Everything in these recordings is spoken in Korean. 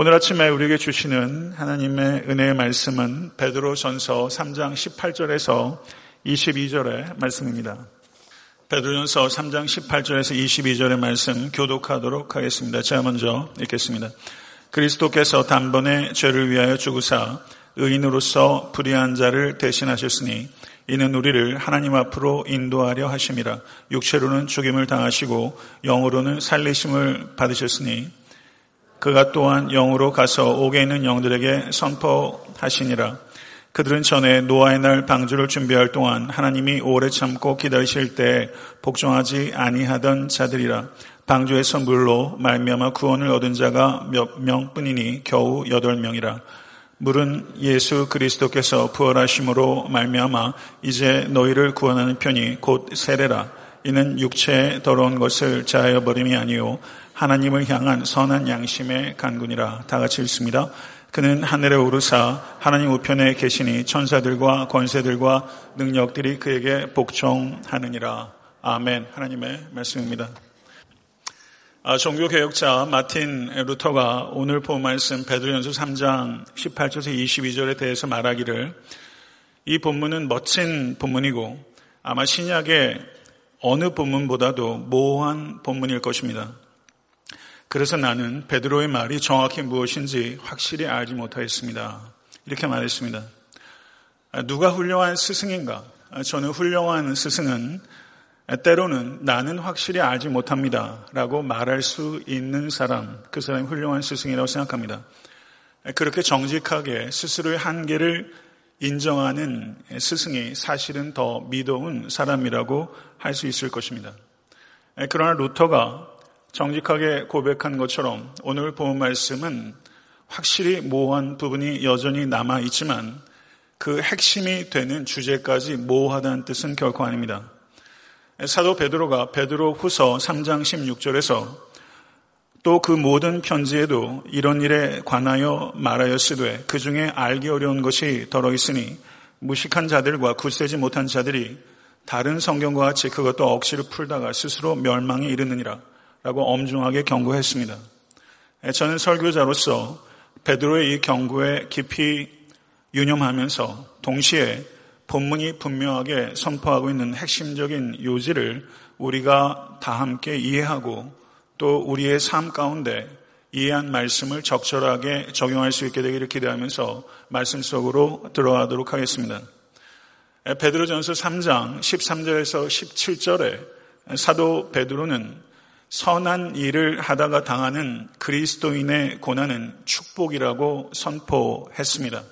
오늘 아침에 우리에게 주시는 하나님의 은혜의 말씀은 베드로 전서 3장 18절에서 22절의 말씀입니다. 베드로전서 3장 18절에서 22절의 말씀 교독하도록 하겠습니다. 제가 먼저 읽겠습니다. 그리스도께서 단번에 죄를 위하여 죽으사 의인으로서 불의한 자를 대신하셨으니 이는 우리를 하나님 앞으로 인도하려 하심이라 육체로는 죽임을 당하시고 영으로는 살리심을 받으셨으니 그가 또한 영으로 가서 옥에 있는 영들에게 선포하시니라. 그들은 전에 노아의 날 방주를 준비할 동안 하나님이 오래 참고 기다리실 때 복종하지 아니하던 자들이라. 방주에서 물로 말미암아 구원을 얻은 자가 몇 명뿐이니 겨우 여덟 명이라. 물은 예수 그리스도께서 부활하심으로 말미암아 이제 너희를 구원하는 편이 곧 세례라. 이는 육체에 더러운 것을 자하여 버림이 아니요 하나님을 향한 선한 양심의 간군이라 다 같이 읽습니다. 그는 하늘에 오르사 하나님 우편에 계시니 천사들과 권세들과 능력들이 그에게 복종하느니라. 아멘. 하나님의 말씀입니다. 아, 종교개혁자 마틴 루터가 오늘 본 말씀 베드로전서 3장 18절에서 22절에 대해서 말하기를 이 본문은 멋진 본문이고 아마 신약의 어느 본문보다도 모호한 본문일 것입니다. 그래서 나는 베드로의 말이 정확히 무엇인지 확실히 알지 못하였습니다. 이렇게 말했습니다. 누가 훌륭한 스승인가? 저는 훌륭한 스승은 때로는 나는 확실히 알지 못합니다. 라고 말할 수 있는 사람, 그 사람이 훌륭한 스승이라고 생각합니다. 그렇게 정직하게 스스로의 한계를 인정하는 스승이 사실은 더 믿어온 사람이라고 할 수 있을 것입니다. 그러나 루터가 정직하게 고백한 것처럼 오늘 본 말씀은 확실히 모호한 부분이 여전히 남아 있지만 그 핵심이 되는 주제까지 모호하다는 뜻은 결코 아닙니다. 사도 베드로가 베드로 후서 3장 16절에서 또 그 모든 편지에도 이런 일에 관하여 말하였으되 그 중에 알기 어려운 것이 더러 있으니 무식한 자들과 굳세지 못한 자들이 다른 성경과 같이 그것도 억지로 풀다가 스스로 멸망에 이르느니라. 라고 엄중하게 경고했습니다. 저는 설교자로서 베드로의 이 경고에 깊이 유념하면서 동시에 본문이 분명하게 선포하고 있는 핵심적인 요지를 우리가 다 함께 이해하고 또 우리의 삶 가운데 이해한 말씀을 적절하게 적용할 수 있게 되기를 기대하면서 말씀 속으로 들어가도록 하겠습니다. 베드로전서 3장 13절에서 17절에 사도 베드로는 선한 일을 하다가 당하는 그리스도인의 고난은 축복이라고 선포했습니다.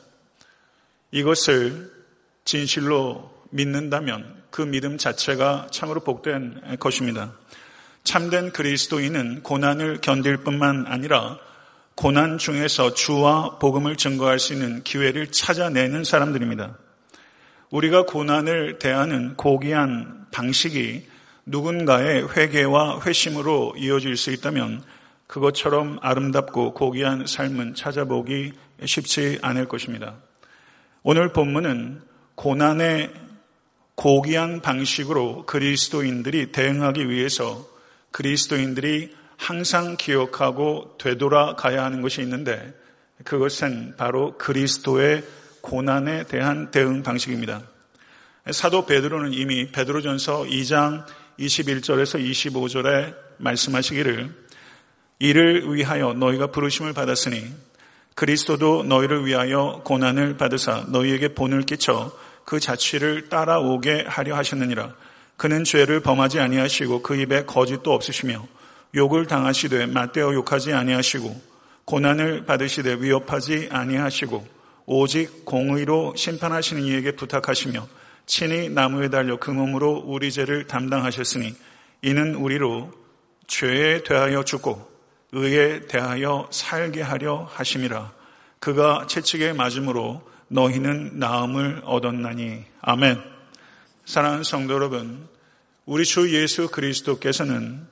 이것을 진실로 믿는다면 그 믿음 자체가 참으로 복된 것입니다. 참된 그리스도인은 고난을 견딜 뿐만 아니라 고난 중에서 주와 복음을 증거할 수 있는 기회를 찾아내는 사람들입니다. 우리가 고난을 대하는 고귀한 방식이 누군가의 회개와 회심으로 이어질 수 있다면 그것처럼 아름답고 고귀한 삶은 찾아보기 쉽지 않을 것입니다. 오늘 본문은 고난의 고귀한 방식으로 그리스도인들이 대응하기 위해서 그리스도인들이 항상 기억하고 되돌아가야 하는 것이 있는데 그것은 바로 그리스도의 고난에 대한 대응 방식입니다. 사도 베드로는 이미 베드로전서 2장 21절에서 25절에 말씀하시기를 이를 위하여 너희가 부르심을 받았으니 그리스도도 너희를 위하여 고난을 받으사 너희에게 본을 끼쳐 그 자취를 따라오게 하려 하셨느니라. 그는 죄를 범하지 아니하시고 그 입에 거짓도 없으시며 욕을 당하시되 맞대어 욕하지 아니하시고 고난을 받으시되 위협하지 아니하시고 오직 공의로 심판하시는 이에게 부탁하시며 친히 나무에 달려 그 몸으로 우리 죄를 담당하셨으니 이는 우리로 죄에 대하여 죽고 의에 대하여 살게 하려 하심이라. 그가 채찍에 맞음으로 너희는 나음을 얻었나니. 아멘. 사랑하는 성도 여러분, 우리 주 예수 그리스도께서는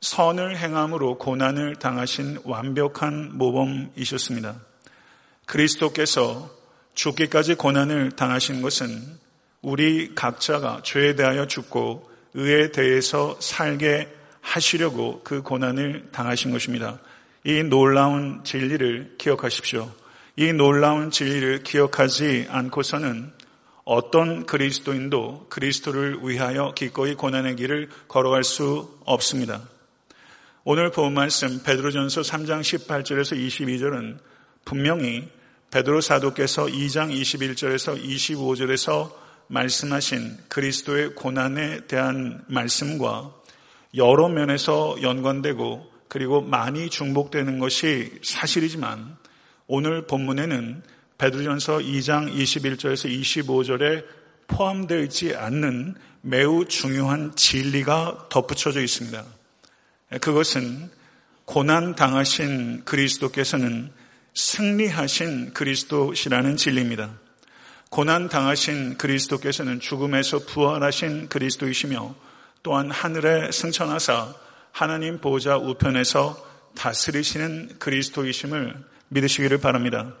선을 행함으로 고난을 당하신 완벽한 모범이셨습니다. 그리스도께서 죽기까지 고난을 당하신 것은 우리 각자가 죄에 대하여 죽고 의에 대해서 살게 하시려고 그 고난을 당하신 것입니다. 이 놀라운 진리를 기억하십시오. 이 놀라운 진리를 기억하지 않고서는 어떤 그리스도인도 그리스도를 위하여 기꺼이 고난의 길을 걸어갈 수 없습니다. 오늘 본 말씀 베드로전서 3장 18절에서 22절은 분명히 베드로 사도께서 2장 21절에서 25절에서 말씀하신 그리스도의 고난에 대한 말씀과 여러 면에서 연관되고 그리고 많이 중복되는 것이 사실이지만 오늘 본문에는 베드로전서 2장 21절에서 25절에 포함되어 있지 않는 매우 중요한 진리가 덧붙여져 있습니다. 그것은 고난 당하신 그리스도께서는 승리하신 그리스도시라는 진리입니다. 고난 당하신 그리스도께서는 죽음에서 부활하신 그리스도이시며 또한 하늘에 승천하사 하나님 보호자 우편에서 다스리시는 그리스도이심을 믿으시기를 바랍니다.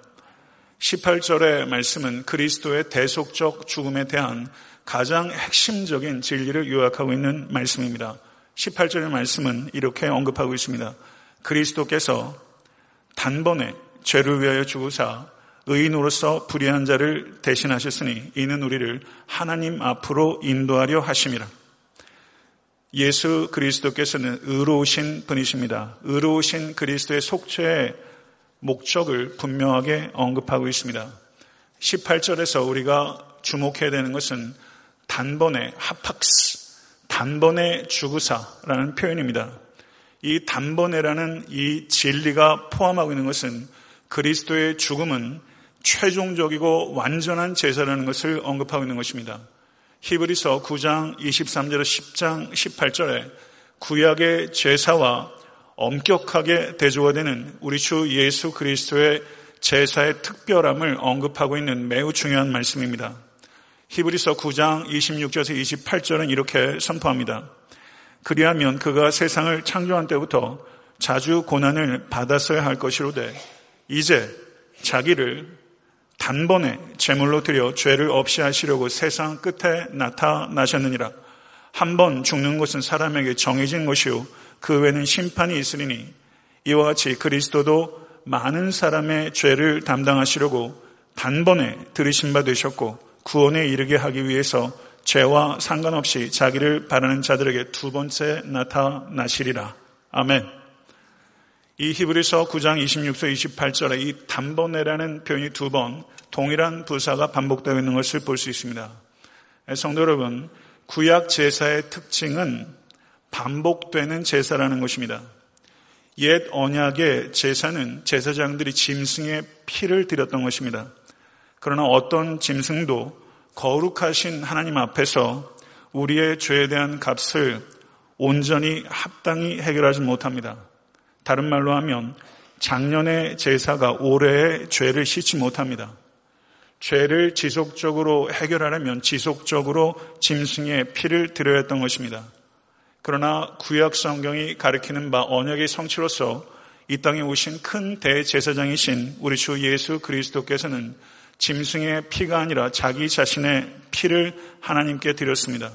18절의 말씀은 그리스도의 대속적 죽음에 대한 가장 핵심적인 진리를 요약하고 있는 말씀입니다. 18절의 말씀은 이렇게 언급하고 있습니다. 그리스도께서 단번에 죄를 위하여 죽으사 의인으로서 불의한 자를 대신하셨으니 이는 우리를 하나님 앞으로 인도하려 하심이라. 예수 그리스도께서는 의로우신 분이십니다. 의로우신 그리스도의 속죄의 목적을 분명하게 언급하고 있습니다. 18절에서 우리가 주목해야 되는 것은 단번에 하팍스, 단번에 죽으사라는 표현입니다. 이 단번에라는 이 진리가 포함하고 있는 것은 그리스도의 죽음은 최종적이고 완전한 제사라는 것을 언급하고 있는 것입니다. 히브리서 9장 23절에 10장 18절에 구약의 제사와 엄격하게 대조가 되는 우리 주 예수 그리스도의 제사의 특별함을 언급하고 있는 매우 중요한 말씀입니다. 히브리서 9장 26절에서 28절은 이렇게 선포합니다. 그리하면 그가 세상을 창조한 때부터 자주 고난을 받았어야 할 것이로되 이제 자기를 단번에 제물로 드려 죄를 없이 하시려고 세상 끝에 나타나셨느니라. 한 번 죽는 것은 사람에게 정해진 것이요 그 외에는 심판이 있으리니 이와 같이 그리스도도 많은 사람의 죄를 담당하시려고 단번에 들으신 바 되셨고 구원에 이르게 하기 위해서 죄와 상관없이 자기를 바라는 자들에게 두 번째 나타나시리라. 아멘. 이 히브리서 9장 26절 28절에 이 단번에라는 표현이 두 번 동일한 부사가 반복되어 있는 것을 볼 수 있습니다. 성도 여러분, 구약 제사의 특징은 반복되는 제사라는 것입니다. 옛 언약의 제사는 제사장들이 짐승의 피를 드렸던 것입니다. 그러나 어떤 짐승도 거룩하신 하나님 앞에서 우리의 죄에 대한 값을 온전히 합당히 해결하지 못합니다. 다른 말로 하면 작년의 제사가 올해의 죄를 씻지 못합니다. 죄를 지속적으로 해결하려면 지속적으로 짐승의 피를 드려야 했던 것입니다. 그러나 구약 성경이 가리키는 바 언약의 성취로서 이 땅에 오신 큰 대제사장이신 우리 주 예수 그리스도께서는 짐승의 피가 아니라 자기 자신의 피를 하나님께 드렸습니다.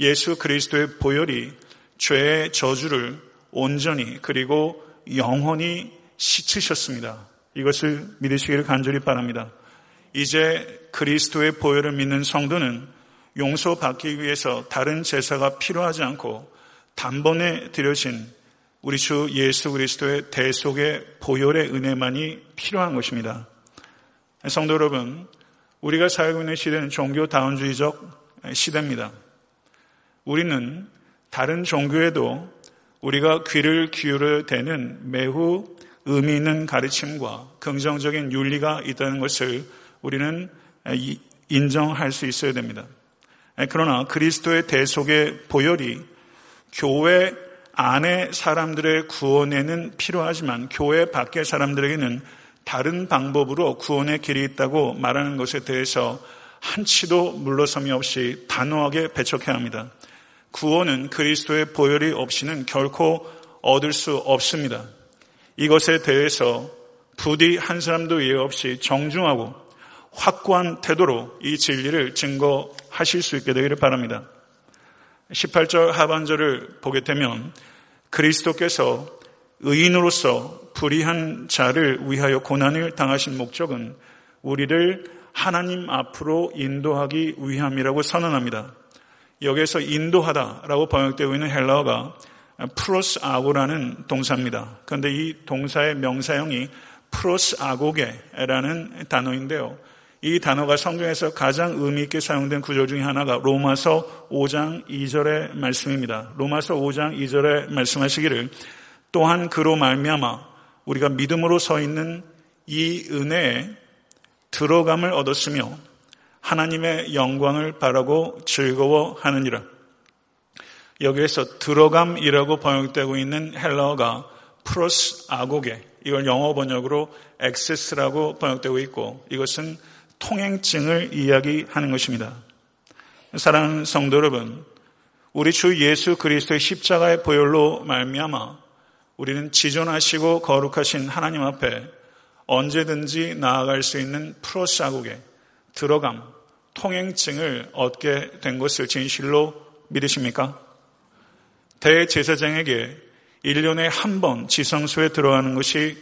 예수 그리스도의 보혈이 죄의 저주를 온전히 그리고 영원히 씻으셨습니다. 이것을 믿으시기를 간절히 바랍니다. 이제 그리스도의 보혈을 믿는 성도는 용서받기 위해서 다른 제사가 필요하지 않고 단번에 드려진 우리 주 예수 그리스도의 대속의 보혈의 은혜만이 필요한 것입니다. 성도 여러분, 우리가 살고 있는 시대는 종교 다운주의적 시대입니다. 우리는 다른 종교에도 우리가 귀를 기울여야 되는 매우 의미 있는 가르침과 긍정적인 윤리가 있다는 것을 우리는 인정할 수 있어야 됩니다. 그러나 그리스도의 대속의 보혈이 교회 안에 사람들의 구원에는 필요하지만 교회 밖의 사람들에게는 다른 방법으로 구원의 길이 있다고 말하는 것에 대해서 한치도 물러섬이 없이 단호하게 배척해야 합니다. 구원은 그리스도의 보혈이 없이는 결코 얻을 수 없습니다. 이것에 대해서 부디 한 사람도 예외 없이 정중하고 확고한 태도로 이 진리를 증거하실 수 있게 되기를 바랍니다. 18절 하반절을 보게 되면 그리스도께서 의인으로서 불의한 자를 위하여 고난을 당하신 목적은 우리를 하나님 앞으로 인도하기 위함이라고 선언합니다. 여기에서 인도하다라고 번역되고 있는 헬라어가 프로스 아고라는 동사입니다. 그런데 이 동사의 명사형이 프로스 아고게라는 단어인데요. 이 단어가 성경에서 가장 의미 있게 사용된 구절 중에 하나가 로마서 5장 2절의 말씀입니다. 로마서 5장 2절에 말씀하시기를 또한 그로 말미암아 우리가 믿음으로 서 있는 이 은혜에 들어감을 얻었으며 하나님의 영광을 바라고 즐거워하느니라. 여기에서 들어감이라고 번역되고 있는 헬라어가 프로스 아고게 이걸 영어 번역으로 액세스라고 번역되고 있고 이것은 통행증을 이야기하는 것입니다. 사랑하는 성도 여러분, 우리 주 예수 그리스도의 십자가의 보혈로 말미암아 우리는 지존하시고 거룩하신 하나님 앞에 언제든지 나아갈 수 있는 프로스 아고게 들어감, 통행증을 얻게 된 것을 진실로 믿으십니까? 대제사장에게 1년에 한 번 지성소에 들어가는 것이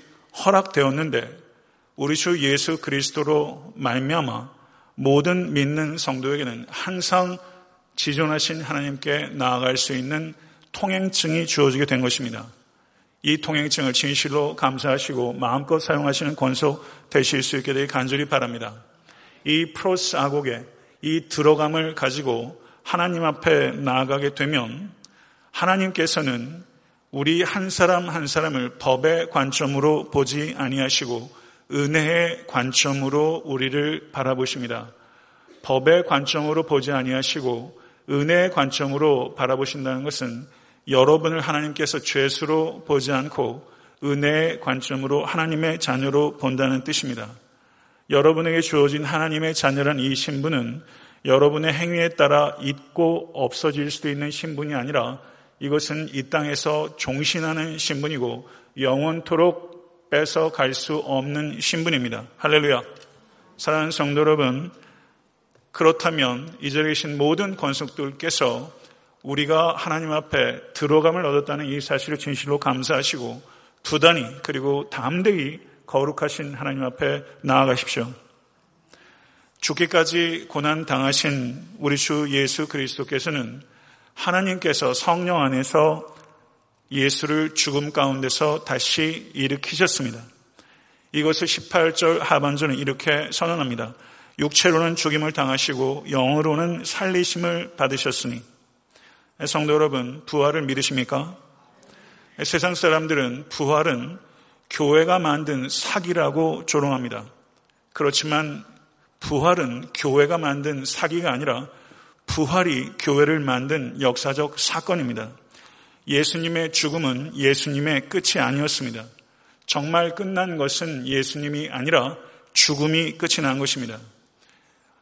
허락되었는데 우리 주 예수 그리스도로 말미암아 모든 믿는 성도에게는 항상 지존하신 하나님께 나아갈 수 있는 통행증이 주어지게 된 것입니다. 이 통행증을 진실로 감사하시고 마음껏 사용하시는 권소 되실 수 있게 되길 간절히 바랍니다. 이 프로스 아곡에 이 들어감을 가지고 하나님 앞에 나아가게 되면 하나님께서는 우리 한 사람 한 사람을 법의 관점으로 보지 아니하시고 은혜의 관점으로 우리를 바라보십니다. 법의 관점으로 보지 아니하시고 은혜의 관점으로 바라보신다는 것은 여러분을 하나님께서 죄수로 보지 않고 은혜의 관점으로 하나님의 자녀로 본다는 뜻입니다. 여러분에게 주어진 하나님의 자녀란 이 신분은 여러분의 행위에 따라 잊고 없어질 수도 있는 신분이 아니라 이것은 이 땅에서 종신하는 신분이고 영원토록 뺏어 갈수 없는 신분입니다. 할렐루야. 사랑하는 성도 여러분, 그렇다면 이 자리에 계신 모든 권속들께서 우리가 하나님 앞에 들어감을 얻었다는 이 사실을 진실로 감사하시고 부단히 그리고 담대히 거룩하신 하나님 앞에 나아가십시오. 죽기까지 고난 당하신 우리 주 예수 그리스도께서는 하나님께서 성령 안에서 예수를 죽음 가운데서 다시 일으키셨습니다. 이것을 18절 하반절은 이렇게 선언합니다. 육체로는 죽임을 당하시고 영으로는 살리심을 받으셨으니 성도 여러분 부활을 믿으십니까? 세상 사람들은 부활은 교회가 만든 사기라고 조롱합니다. 그렇지만 부활은 교회가 만든 사기가 아니라 부활이 교회를 만든 역사적 사건입니다. 예수님의 죽음은 예수님의 끝이 아니었습니다. 정말 끝난 것은 예수님이 아니라 죽음이 끝이 난 것입니다.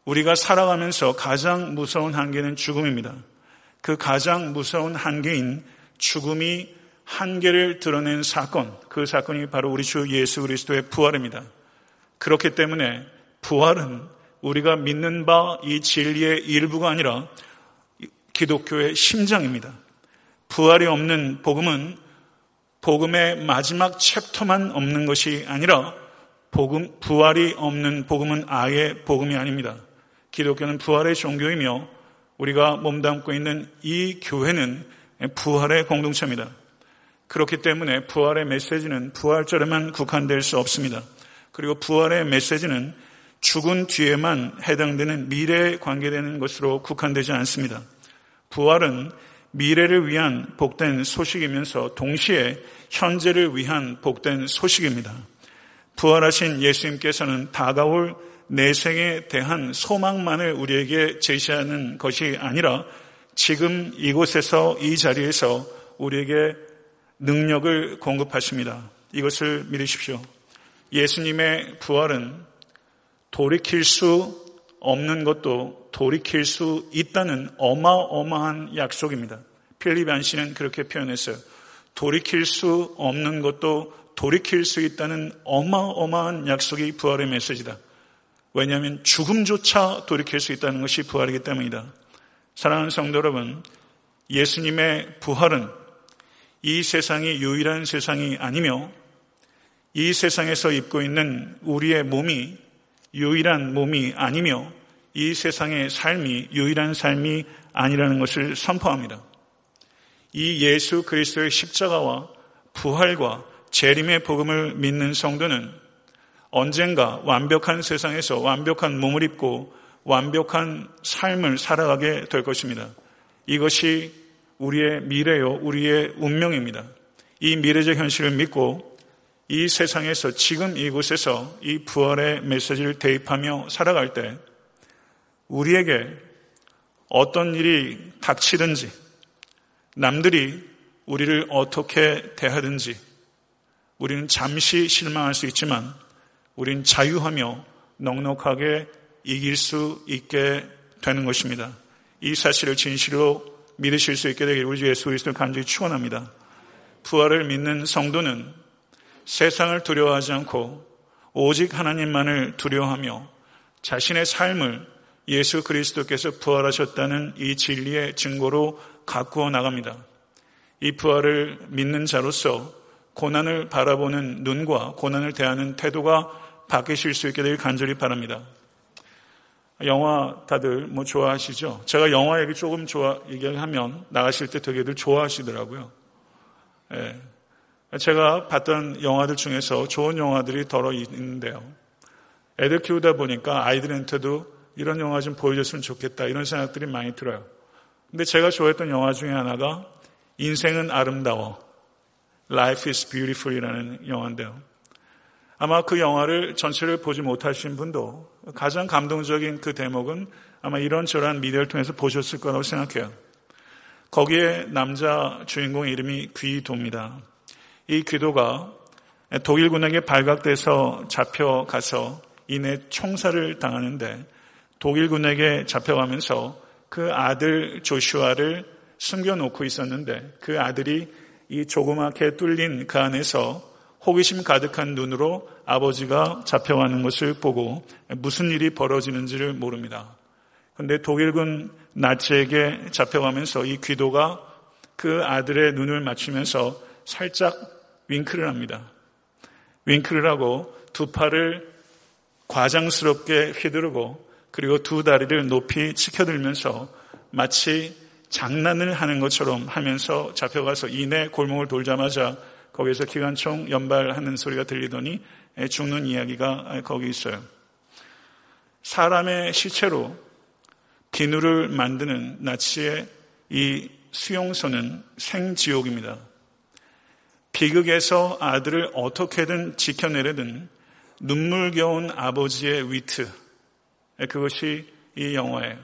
우리가 살아가면서 가장 무서운 한계는 죽음입니다. 그 가장 무서운 한계인 죽음이 한계를 드러낸 사건, 그 사건이 바로 우리 주 예수 그리스도의 부활입니다. 그렇기 때문에 부활은 우리가 믿는 바 이 진리의 일부가 아니라 기독교의 심장입니다. 부활이 없는 복음은 복음의 마지막 챕터만 없는 것이 아니라 복음, 부활이 없는 복음은 아예 복음이 아닙니다. 기독교는 부활의 종교이며 우리가 몸담고 있는 이 교회는 부활의 공동체입니다. 그렇기 때문에 부활의 메시지는 부활절에만 국한될 수 없습니다. 그리고 부활의 메시지는 죽은 뒤에만 해당되는 미래에 관계되는 것으로 국한되지 않습니다. 부활은 미래를 위한 복된 소식이면서 동시에 현재를 위한 복된 소식입니다. 부활하신 예수님께서는 다가올 내생에 대한 소망만을 우리에게 제시하는 것이 아니라 지금 이곳에서 이 자리에서 우리에게 능력을 공급하십니다. 이것을 믿으십시오. 예수님의 부활은 돌이킬 수 없는 것도 돌이킬 수 있다는 어마어마한 약속입니다. 필립 안 씨는 그렇게 표현했어요. 돌이킬 수 없는 것도 돌이킬 수 있다는 어마어마한 약속이 부활의 메시지다. 왜냐하면 죽음조차 돌이킬 수 있다는 것이 부활이기 때문이다. 사랑하는 성도 여러분, 예수님의 부활은 이 세상이 유일한 세상이 아니며 이 세상에서 입고 있는 우리의 몸이 유일한 몸이 아니며 이 세상의 삶이 유일한 삶이 아니라는 것을 선포합니다. 이 예수 그리스도의 십자가와 부활과 재림의 복음을 믿는 성도는 언젠가 완벽한 세상에서 완벽한 몸을 입고 완벽한 삶을 살아가게 될 것입니다. 이것이 우리의 미래요, 우리의 운명입니다. 이 미래적 현실을 믿고 이 세상에서 지금 이곳에서 이 부활의 메시지를 대입하며 살아갈 때 우리에게 어떤 일이 닥치든지 남들이 우리를 어떻게 대하든지 우리는 잠시 실망할 수 있지만 우린 자유하며 넉넉하게 이길 수 있게 되는 것입니다. 이 사실을 진실로 믿으실 수 있게 되길 우리 주 예수 그리스도를 간절히 축원합니다. 부활을 믿는 성도는 세상을 두려워하지 않고 오직 하나님만을 두려워하며 자신의 삶을 예수 그리스도께서 부활하셨다는 이 진리의 증거로 가꾸어 나갑니다. 이 부활을 믿는 자로서 고난을 바라보는 눈과 고난을 대하는 태도가 바뀌실 수 있게 되길 간절히 바랍니다. 영화 다들 뭐 좋아하시죠? 제가 영화 얘기 조금 좋아 얘기하면 나가실 때 되게들 좋아하시더라고요. 예. 제가 봤던 영화들 중에서 좋은 영화들이 더러 있는데요. 애들 키우다 보니까 아이들한테도 이런 영화 좀 보여줬으면 좋겠다 이런 생각들이 많이 들어요. 근데 제가 좋아했던 영화 중에 하나가 인생은 아름다워. Life is Beautiful이라는 영화인데요. 아마 그 영화를 전체를 보지 못하신 분도 가장 감동적인 그 대목은 아마 이런저런 미디어를 통해서 보셨을 거라고 생각해요. 거기에 남자 주인공 이름이 귀도입니다. 이 귀도가 독일군에게 발각돼서 잡혀가서 이내 총살을 당하는데 독일군에게 잡혀가면서 그 아들 조슈아를 숨겨놓고 있었는데 그 아들이 이 조그맣게 뚫린 그 안에서 호기심 가득한 눈으로 아버지가 잡혀가는 것을 보고 무슨 일이 벌어지는지를 모릅니다. 그런데 독일군 나치에게 잡혀가면서 이 귀도가 그 아들의 눈을 맞추면서 살짝 윙크를 합니다. 윙크를 하고 두 팔을 과장스럽게 휘두르고 그리고 두 다리를 높이 치켜들면서 마치 장난을 하는 것처럼 하면서 잡혀가서 이내 골목을 돌자마자 거기에서 기관총 연발하는 소리가 들리더니 죽는 이야기가 거기 있어요. 사람의 시체로 비누를 만드는 나치의 이 수용소는 생지옥입니다. 비극에서 아들을 어떻게든 지켜내려든 눈물겨운 아버지의 위트, 그것이 이 영화예요.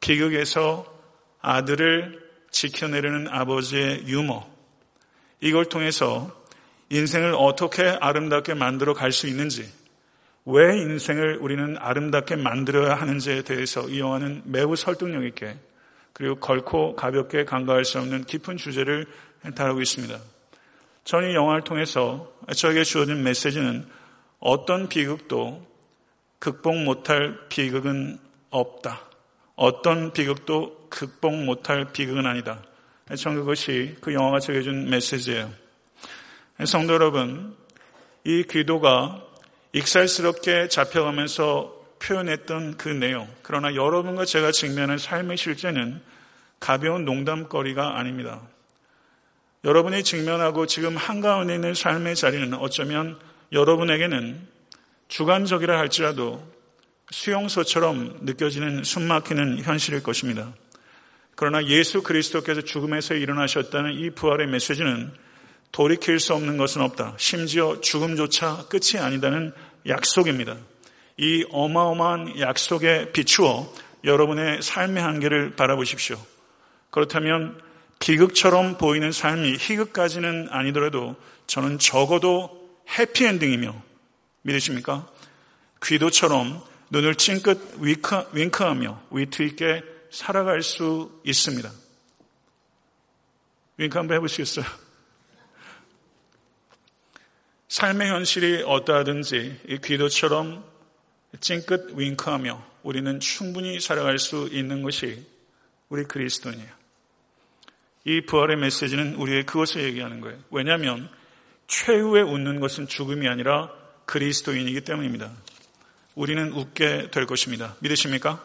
비극에서 아들을 지켜내려는 아버지의 유머. 이걸 통해서 인생을 어떻게 아름답게 만들어 갈 수 있는지, 왜 인생을 우리는 아름답게 만들어야 하는지에 대해서 이 영화는 매우 설득력 있게 그리고 걸고 가볍게 간과할 수 없는 깊은 주제를 다루고 있습니다. 저는 이 영화를 통해서 저에게 주어진 메시지는 어떤 비극도 극복 못할 비극은 없다. 어떤 비극도 극복 못할 비극은 아니다. 전 그것이 그 영화가 저에게 준 메시지예요. 성도 여러분, 이 기도가 익살스럽게 잡혀가면서 표현했던 그 내용, 그러나 여러분과 제가 직면한 삶의 실제는 가벼운 농담거리가 아닙니다. 여러분이 직면하고 지금 한가운데 있는 삶의 자리는 어쩌면 여러분에게는 주관적이라 할지라도 수용소처럼 느껴지는 숨막히는 현실일 것입니다. 그러나 예수 그리스도께서 죽음에서 일어나셨다는 이 부활의 메시지는 돌이킬 수 없는 것은 없다. 심지어 죽음조차 끝이 아니다는 약속입니다. 이 어마어마한 약속에 비추어 여러분의 삶의 한계를 바라보십시오. 그렇다면 비극처럼 보이는 삶이 희극까지는 아니더라도 저는 적어도 해피엔딩이며 믿으십니까? 귀도처럼 눈을 찡긋 윙크, 하며 위트 있게 살아갈 수 있습니다. 윙크 한번 해보시겠어요? 삶의 현실이 어떠하든지 이 귀도처럼 찡긋 윙크하며 우리는 충분히 살아갈 수 있는 것이 우리 그리스도인이에요. 이 부활의 메시지는 우리의 그것을 얘기하는 거예요. 왜냐하면 최후에 웃는 것은 죽음이 아니라 그리스도인이기 때문입니다. 우리는 웃게 될 것입니다. 믿으십니까?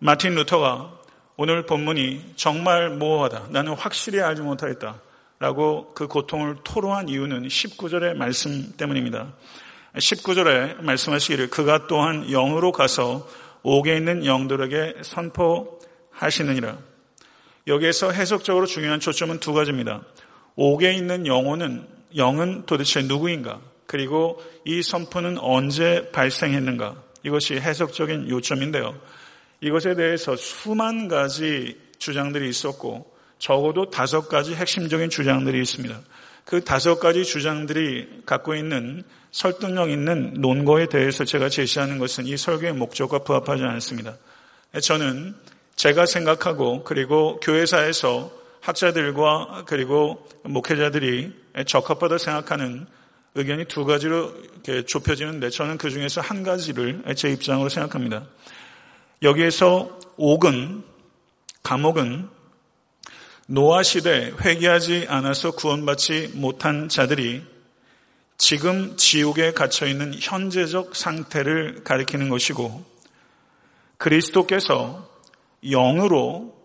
마틴 루터가 오늘 본문이 정말 모호하다. 나는 확실히 알지 못하겠다. 라고 그 고통을 토로한 이유는 19절의 말씀 때문입니다. 19절에 말씀하시기를 그가 또한 영으로 가서 옥에 있는 영들에게 선포하시느니라. 여기에서 해석적으로 중요한 초점은 두 가지입니다. 옥에 있는 영혼은 영은 도대체 누구인가? 그리고 이 선포는 언제 발생했는가? 이것이 해석적인 요점인데요. 이것에 대해서 수만 가지 주장들이 있었고 적어도 다섯 가지 핵심적인 주장들이 있습니다. 그 다섯 가지 주장들이 갖고 있는 설득력 있는 논거에 대해서 제가 제시하는 것은 이 설교의 목적과 부합하지 않습니다. 저는 제가 생각하고 그리고 교회사에서 학자들과 그리고 목회자들이 적합하다 생각하는 의견이 두 가지로 좁혀지는데 저는 그 중에서 한 가지를 제 입장으로 생각합니다. 여기에서 옥은 감옥은 노아 시대 회개하지 않아서 구원받지 못한 자들이 지금 지옥에 갇혀 있는 현재적 상태를 가리키는 것이고 그리스도께서 영으로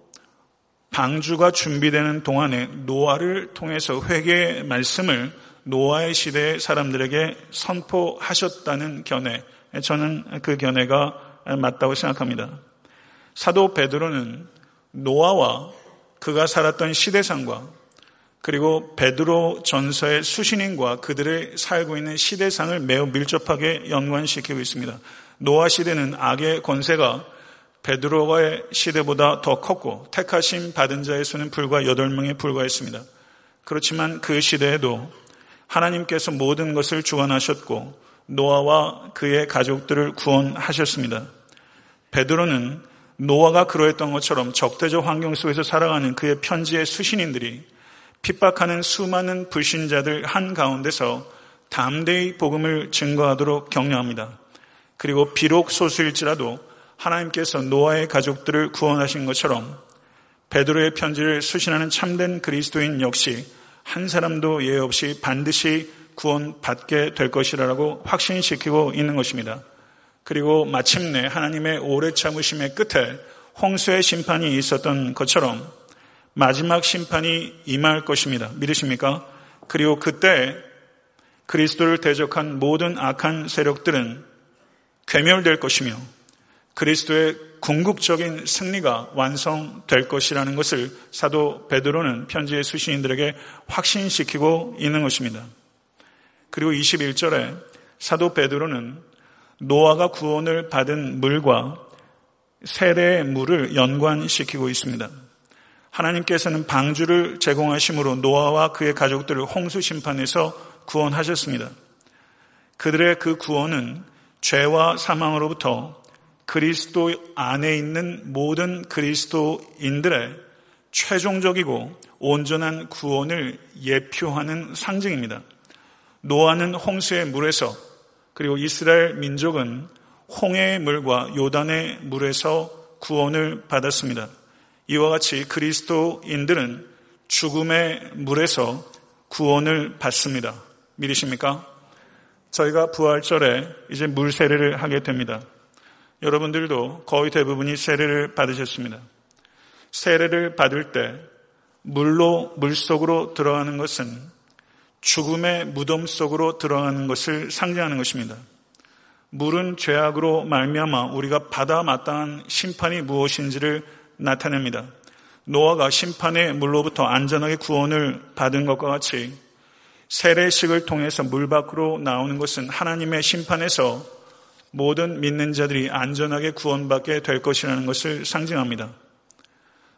방주가 준비되는 동안에 노아를 통해서 회개의 말씀을 노아의 시대의 사람들에게 선포하셨다는 견해, 저는 그 견해가 맞다고 생각합니다. 사도 베드로는 노아와 그가 살았던 시대상과 그리고 베드로 전서의 수신인과 그들의 살고 있는 시대상을 매우 밀접하게 연관시키고 있습니다. 노아 시대는 악의 권세가 베드로의 시대보다 더 컸고 택하심 받은 자의 수는 불과 8명에 불과했습니다. 그렇지만 그 시대에도 하나님께서 모든 것을 주관하셨고 노아와 그의 가족들을 구원하셨습니다. 베드로는 노아가 그러했던 것처럼 적대적 환경 속에서 살아가는 그의 편지의 수신인들이 핍박하는 수많은 불신자들 한가운데서 담대히 복음을 증거하도록 격려합니다. 그리고 비록 소수일지라도 하나님께서 노아의 가족들을 구원하신 것처럼 베드로의 편지를 수신하는 참된 그리스도인 역시 한 사람도 예외 없이 반드시 구원받게 될 것이라고 확신시키고 있는 것입니다. 그리고 마침내 하나님의 오래 참으심의 끝에 홍수의 심판이 있었던 것처럼 마지막 심판이 임할 것입니다. 믿으십니까? 그리고 그때 그리스도를 대적한 모든 악한 세력들은 괴멸될 것이며 그리스도의 궁극적인 승리가 완성될 것이라는 것을 사도 베드로는 편지의 수신인들에게 확신시키고 있는 것입니다. 그리고 21절에 사도 베드로는 노아가 구원을 받은 물과 세례의 물을 연관시키고 있습니다. 하나님께서는 방주를 제공하심으로 노아와 그의 가족들을 홍수 심판에서 구원하셨습니다. 그들의 그 구원은 죄와 사망으로부터 그리스도 안에 있는 모든 그리스도인들의 최종적이고 온전한 구원을 예표하는 상징입니다. 노아는 홍수의 물에서 그리고 이스라엘 민족은 홍해의 물과 요단의 물에서 구원을 받았습니다. 이와 같이 그리스도인들은 죽음의 물에서 구원을 받습니다. 믿으십니까? 저희가 부활절에 이제 물 세례를 하게 됩니다. 여러분들도 거의 대부분이 세례를 받으셨습니다. 세례를 받을 때 물로 물 속으로 들어가는 것은 죽음의 무덤 속으로 들어가는 것을 상징하는 것입니다. 물은 죄악으로 말미암아 우리가 받아 마땅한 심판이 무엇인지를 나타냅니다. 노아가 심판의 물로부터 안전하게 구원을 받은 것과 같이 세례식을 통해서 물 밖으로 나오는 것은 하나님의 심판에서 모든 믿는 자들이 안전하게 구원받게 될 것이라는 것을 상징합니다.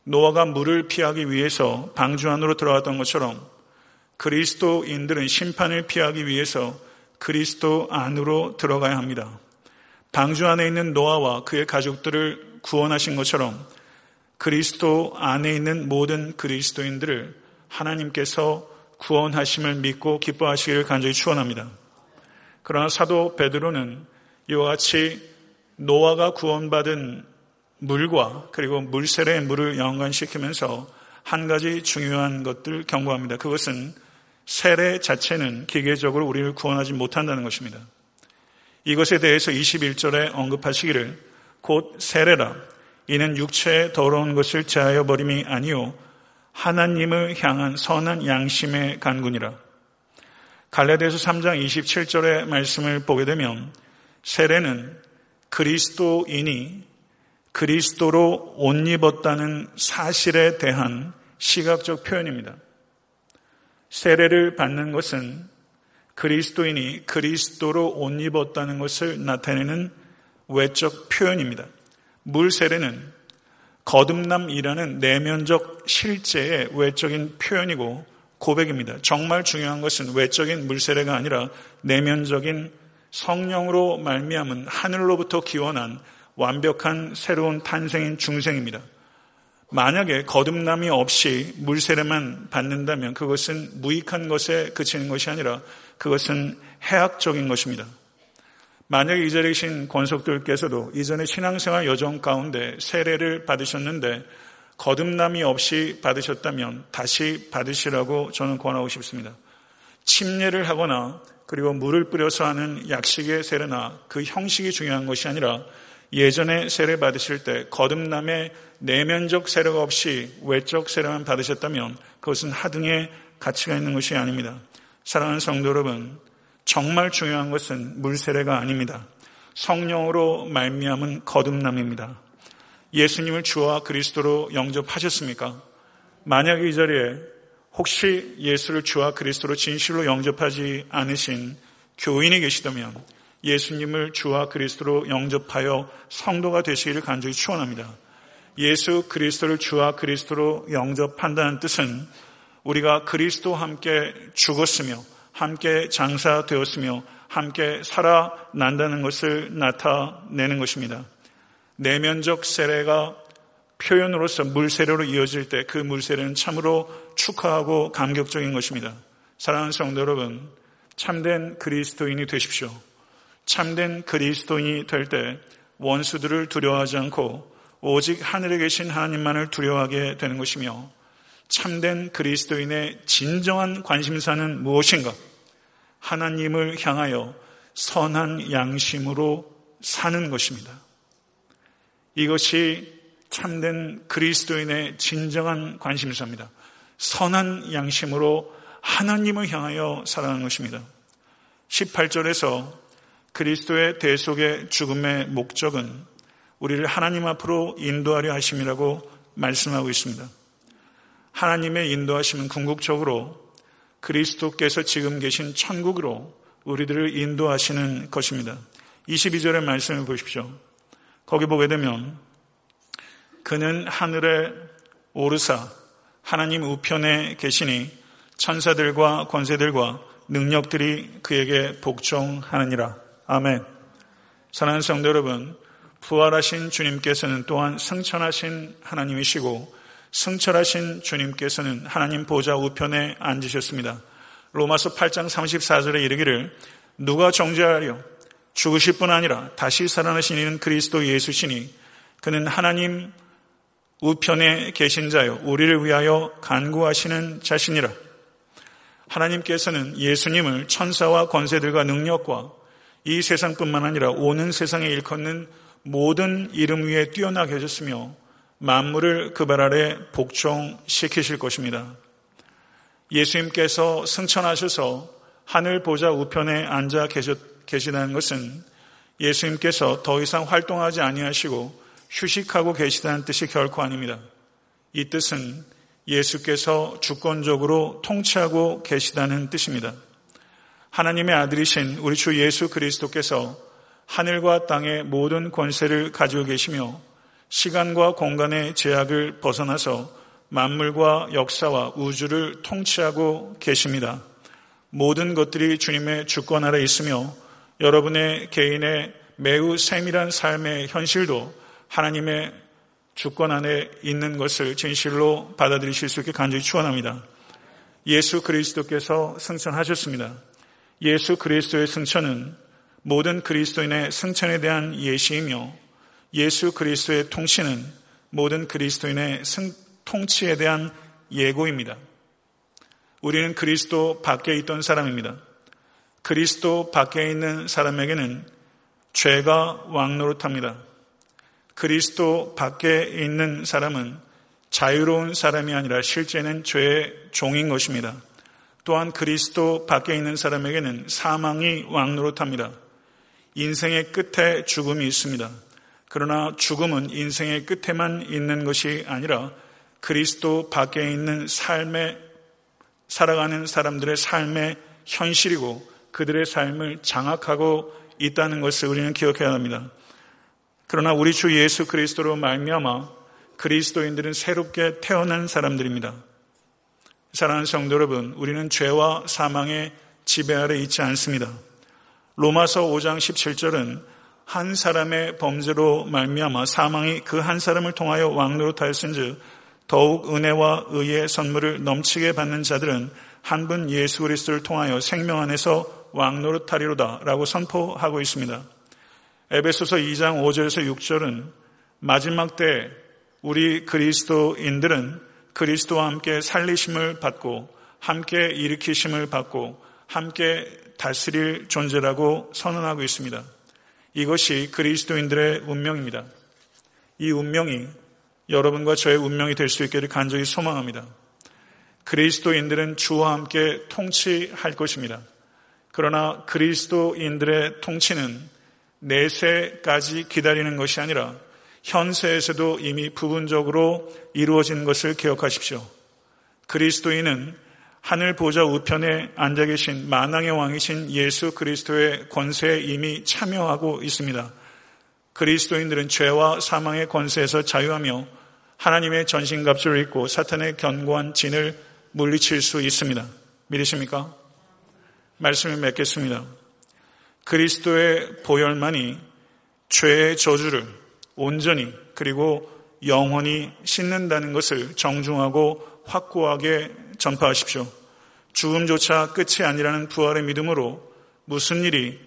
노아가 물을 피하기 위해서 방주 안으로 들어갔던 것처럼 그리스도인들은 심판을 피하기 위해서 그리스도 안으로 들어가야 합니다. 방주 안에 있는 노아와 그의 가족들을 구원하신 것처럼 그리스도 안에 있는 모든 그리스도인들을 하나님께서 구원하심을 믿고 기뻐하시기를 간절히 축원합니다. 그러나 사도 베드로는 이와 같이 노아가 구원받은 물과 그리고 물세례의 물을 연관시키면서 한 가지 중요한 것들 경고합니다. 그것은 세례 자체는 기계적으로 우리를 구원하지 못한다는 것입니다. 이것에 대해서 21절에 언급하시기를 곧 세례라 이는 육체에 더러운 것을 제하여 버림이 아니요 하나님을 향한 선한 양심의 간군이라. 갈라디아서 3장 27절의 말씀을 보게 되면 세례는 그리스도인이 그리스도로 옷 입었다는 사실에 대한 시각적 표현입니다. 세례를 받는 것은 그리스도인이 그리스도로 옷 입었다는 것을 나타내는 외적 표현입니다. 물 세례는 거듭남이라는 내면적 실제의 외적인 표현이고 고백입니다. 정말 중요한 것은 외적인 물세례가 아니라 내면적인 성령으로 말미암은 하늘로부터 기원한 완벽한 새로운 탄생인 중생입니다. 만약에 거듭남이 없이 물세례만 받는다면 그것은 무익한 것에 그치는 것이 아니라 그것은 해악적인 것입니다. 만약에 이 자리에 계신 권속들께서도 이전에 신앙생활 여정 가운데 세례를 받으셨는데 거듭남이 없이 받으셨다면 다시 받으시라고 저는 권하고 싶습니다. 침례를 하거나 그리고 물을 뿌려서 하는 약식의 세례나 그 형식이 중요한 것이 아니라 예전에 세례 받으실 때 거듭남의 내면적 세례가 없이 외적 세례만 받으셨다면 그것은 하등의 가치가 있는 것이 아닙니다. 사랑하는 성도 여러분, 정말 중요한 것은 물세례가 아닙니다. 성령으로 말미암은 거듭남입니다. 예수님을 주와 그리스도로 영접하셨습니까? 만약 이 자리에 혹시 예수를 주와 그리스도로 진실로 영접하지 않으신 교인이 계시다면 예수님을 주와 그리스도로 영접하여 성도가 되시기를 간절히 축원합니다. 예수 그리스도를 주와 그리스도로 영접한다는 뜻은 우리가 그리스도와 함께 죽었으며 함께 장사되었으며 함께 살아난다는 것을 나타내는 것입니다. 내면적 세례가 표현으로서 물세례로 이어질 때 그 물세례는 참으로 축하하고 감격적인 것입니다. 사랑하는 성도 여러분, 참된 그리스도인이 되십시오. 참된 그리스도인이 될 때 원수들을 두려워하지 않고 오직 하늘에 계신 하나님만을 두려워하게 되는 것이며 참된 그리스도인의 진정한 관심사는 무엇인가? 하나님을 향하여 선한 양심으로 사는 것입니다. 이것이 참된 그리스도인의 진정한 관심사입니다. 선한 양심으로 하나님을 향하여 살아가는 것입니다. 18절에서 그리스도의 대속의 죽음의 목적은 우리를 하나님 앞으로 인도하려 하심이라고 말씀하고 있습니다. 하나님의 인도하심은 궁극적으로 그리스도께서 지금 계신 천국으로 우리들을 인도하시는 것입니다. 22절의 말씀을 보십시오. 거기 보게 되면 그는 하늘에 오르사 하나님 우편에 계시니 천사들과 권세들과 능력들이 그에게 복종하느니라. 아멘. 사랑하는 성도 여러분, 부활하신 주님께서는 또한 승천하신 하나님이시고 승천하신 주님께서는 하나님 보좌 우편에 앉으셨습니다. 로마서 8장 34절에 이르기를 누가 정죄하려 죽으실 뿐 아니라 다시 살아나신 이는 그리스도 예수시니 그는 하나님 우편에 계신 자요 우리를 위하여 간구하시는 자신이라. 하나님께서는 예수님을 천사와 권세들과 능력과 이 세상뿐만 아니라 오는 세상에 일컫는 모든 이름 위에 뛰어나게 하셨으며 만물을 그 발 아래 복종시키실 것입니다. 예수님께서 승천하셔서 하늘 보좌 우편에 앉아 계시다는 것은 예수님께서 더 이상 활동하지 아니하시고 휴식하고 계시다는 뜻이 결코 아닙니다. 이 뜻은 예수께서 주권적으로 통치하고 계시다는 뜻입니다. 하나님의 아들이신 우리 주 예수 그리스도께서 하늘과 땅의 모든 권세를 가지고 계시며 시간과 공간의 제약을 벗어나서 만물과 역사와 우주를 통치하고 계십니다. 모든 것들이 주님의 주권 아래 있으며 여러분의 개인의 매우 세밀한 삶의 현실도 하나님의 주권 안에 있는 것을 진실로 받아들이실 수 있게 간절히 축원합니다. 예수 그리스도께서 승천하셨습니다. 예수 그리스도의 승천은 모든 그리스도인의 승천에 대한 예시이며 예수 그리스도의 통치는 모든 그리스도인의 통치에 대한 예고입니다. 우리는 그리스도 밖에 있던 사람입니다. 그리스도 밖에 있는 사람에게는 죄가 왕노릇합니다. 그리스도 밖에 있는 사람은 자유로운 사람이 아니라 실제는 죄의 종인 것입니다. 또한 그리스도 밖에 있는 사람에게는 사망이 왕노릇합니다. 인생의 끝에 죽음이 있습니다. 그러나 죽음은 인생의 끝에만 있는 것이 아니라 그리스도 밖에 있는 삶에 살아가는 사람들의 삶의 현실이고 그들의 삶을 장악하고 있다는 것을 우리는 기억해야 합니다. 그러나 우리 주 예수 그리스도로 말미암아 그리스도인들은 새롭게 태어난 사람들입니다. 사랑하는 성도 여러분, 우리는 죄와 사망의 지배 아래 있지 않습니다. 로마서 5장 17절은 한 사람의 범죄로 말미암아 사망이 그 한 사람을 통하여 왕노릇하였은즉 더욱 은혜와 의의 선물을 넘치게 받는 자들은 한 분 예수 그리스도를 통하여 생명 안에서 왕노릇하리로다라고 선포하고 있습니다. 에베소서 2장 5절에서 6절은 마지막 때 우리 그리스도인들은 그리스도와 함께 살리심을 받고 함께 일으키심을 받고 함께 다스릴 존재라고 선언하고 있습니다. 이것이 그리스도인들의 운명입니다. 이 운명이 여러분과 저의 운명이 될 수 있기를 간절히 소망합니다. 그리스도인들은 주와 함께 통치할 것입니다. 그러나 그리스도인들의 통치는 내세까지 기다리는 것이 아니라 현세에서도 이미 부분적으로 이루어진 것을 기억하십시오. 그리스도인은 하늘 보좌 우편에 앉아 계신 만왕의 왕이신 예수 그리스도의 권세에 이미 참여하고 있습니다. 그리스도인들은 죄와 사망의 권세에서 자유하며 하나님의 전신갑주를 입고 사탄의 견고한 진을 물리칠 수 있습니다. 믿으십니까? 말씀을 맺겠습니다. 그리스도의 보혈만이 죄의 저주를 온전히 그리고 영원히 씻는다는 것을 정중하고 확고하게 전파하십시오. 죽음조차 끝이 아니라는 부활의 믿음으로 무슨 일이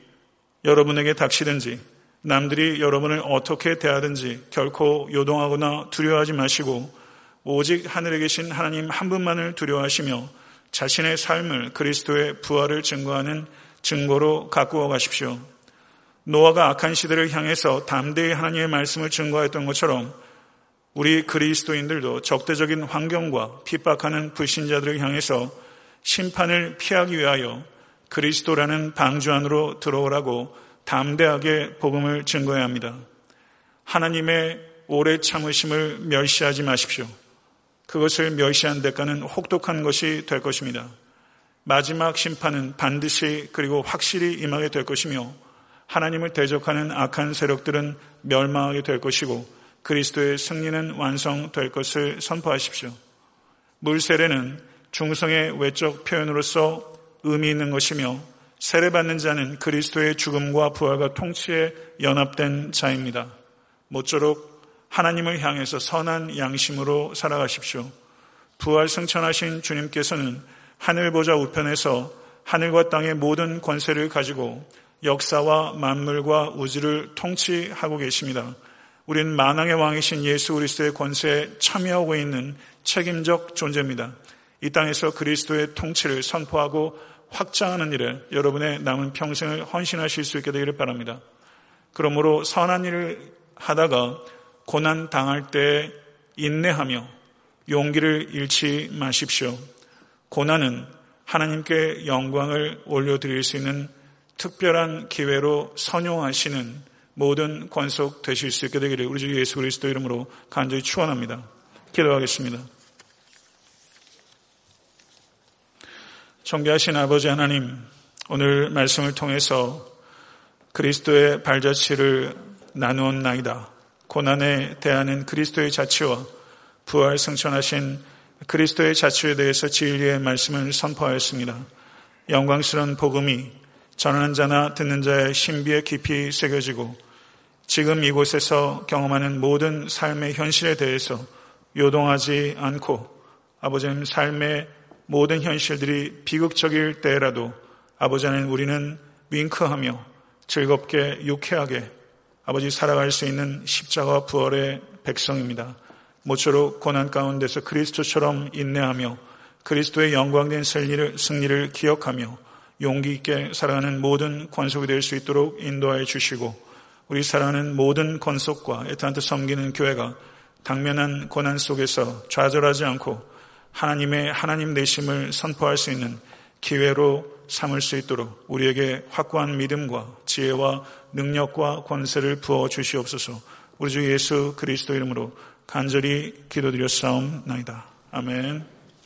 여러분에게 닥치든지 남들이 여러분을 어떻게 대하든지 결코 요동하거나 두려워하지 마시고 오직 하늘에 계신 하나님 한 분만을 두려워하시며 자신의 삶을 그리스도의 부활을 증거하는 증거로 가꾸어 가십시오. 노아가 악한 시대를 향해서 담대히 하나님의 말씀을 증거했던 것처럼 우리 그리스도인들도 적대적인 환경과 핍박하는 불신자들을 향해서 심판을 피하기 위하여 그리스도라는 방주 안으로 들어오라고 담대하게 복음을 증거해야 합니다. 하나님의 오래 참으심을 멸시하지 마십시오. 그것을 멸시한 대가는 혹독한 것이 될 것입니다. 마지막 심판은 반드시 그리고 확실히 임하게 될 것이며 하나님을 대적하는 악한 세력들은 멸망하게 될 것이고 그리스도의 승리는 완성될 것을 선포하십시오. 물세례는 중성의 외적 표현으로서 의미 있는 것이며 세례받는 자는 그리스도의 죽음과 부활과 통치에 연합된 자입니다. 모쪼록 하나님을 향해서 선한 양심으로 살아가십시오. 부활 승천하신 주님께서는 하늘 보좌 우편에서 하늘과 땅의 모든 권세를 가지고 역사와 만물과 우주를 통치하고 계십니다. 우리는 만왕의 왕이신 예수 그리스도의 권세에 참여하고 있는 책임적 존재입니다. 이 땅에서 그리스도의 통치를 선포하고 확장하는 일에 여러분의 남은 평생을 헌신하실 수 있게 되기를 바랍니다. 그러므로 선한 일을 하다가 고난 당할 때 인내하며 용기를 잃지 마십시오. 고난은 하나님께 영광을 올려드릴 수 있는 특별한 기회로 선용하시는 모든 권속 되실 수 있게 되기를 우리 주 예수 그리스도 이름으로 간절히 축원합니다. 기도하겠습니다. 존귀하신 아버지 하나님, 오늘 말씀을 통해서 그리스도의 발자취를 나누었 나이다. 고난에 대하는 그리스도의 자취와 부활 승천하신 그리스도의 자취에 대해서 진리의 말씀을 선포하였습니다. 영광스러운 복음이 전하는 자나 듣는 자의 신비에 깊이 새겨지고 지금 이곳에서 경험하는 모든 삶의 현실에 대해서 요동하지 않고 아버지님 삶의 모든 현실들이 비극적일 때라도 아버지는 우리는 윙크하며 즐겁게 유쾌하게 아버지 살아갈 수 있는 십자가 부활의 백성입니다. 모쪼록 고난 가운데서 그리스도처럼 인내하며 그리스도의 영광된 승리를, 승리를 기억하며 용기 있게 살아가는 모든 권속이 될 수 있도록 인도하여 주시고 우리 살아가는 모든 권속과 애타한테 섬기는 교회가 당면한 고난 속에서 좌절하지 않고 하나님의 하나님 내심을 선포할 수 있는 기회로 삼을 수 있도록 우리에게 확고한 믿음과 지혜와 능력과 권세를 부어 주시옵소서. 우리 주 예수 그리스도 이름으로 간절히 기도드렸사옵나이다. 아멘.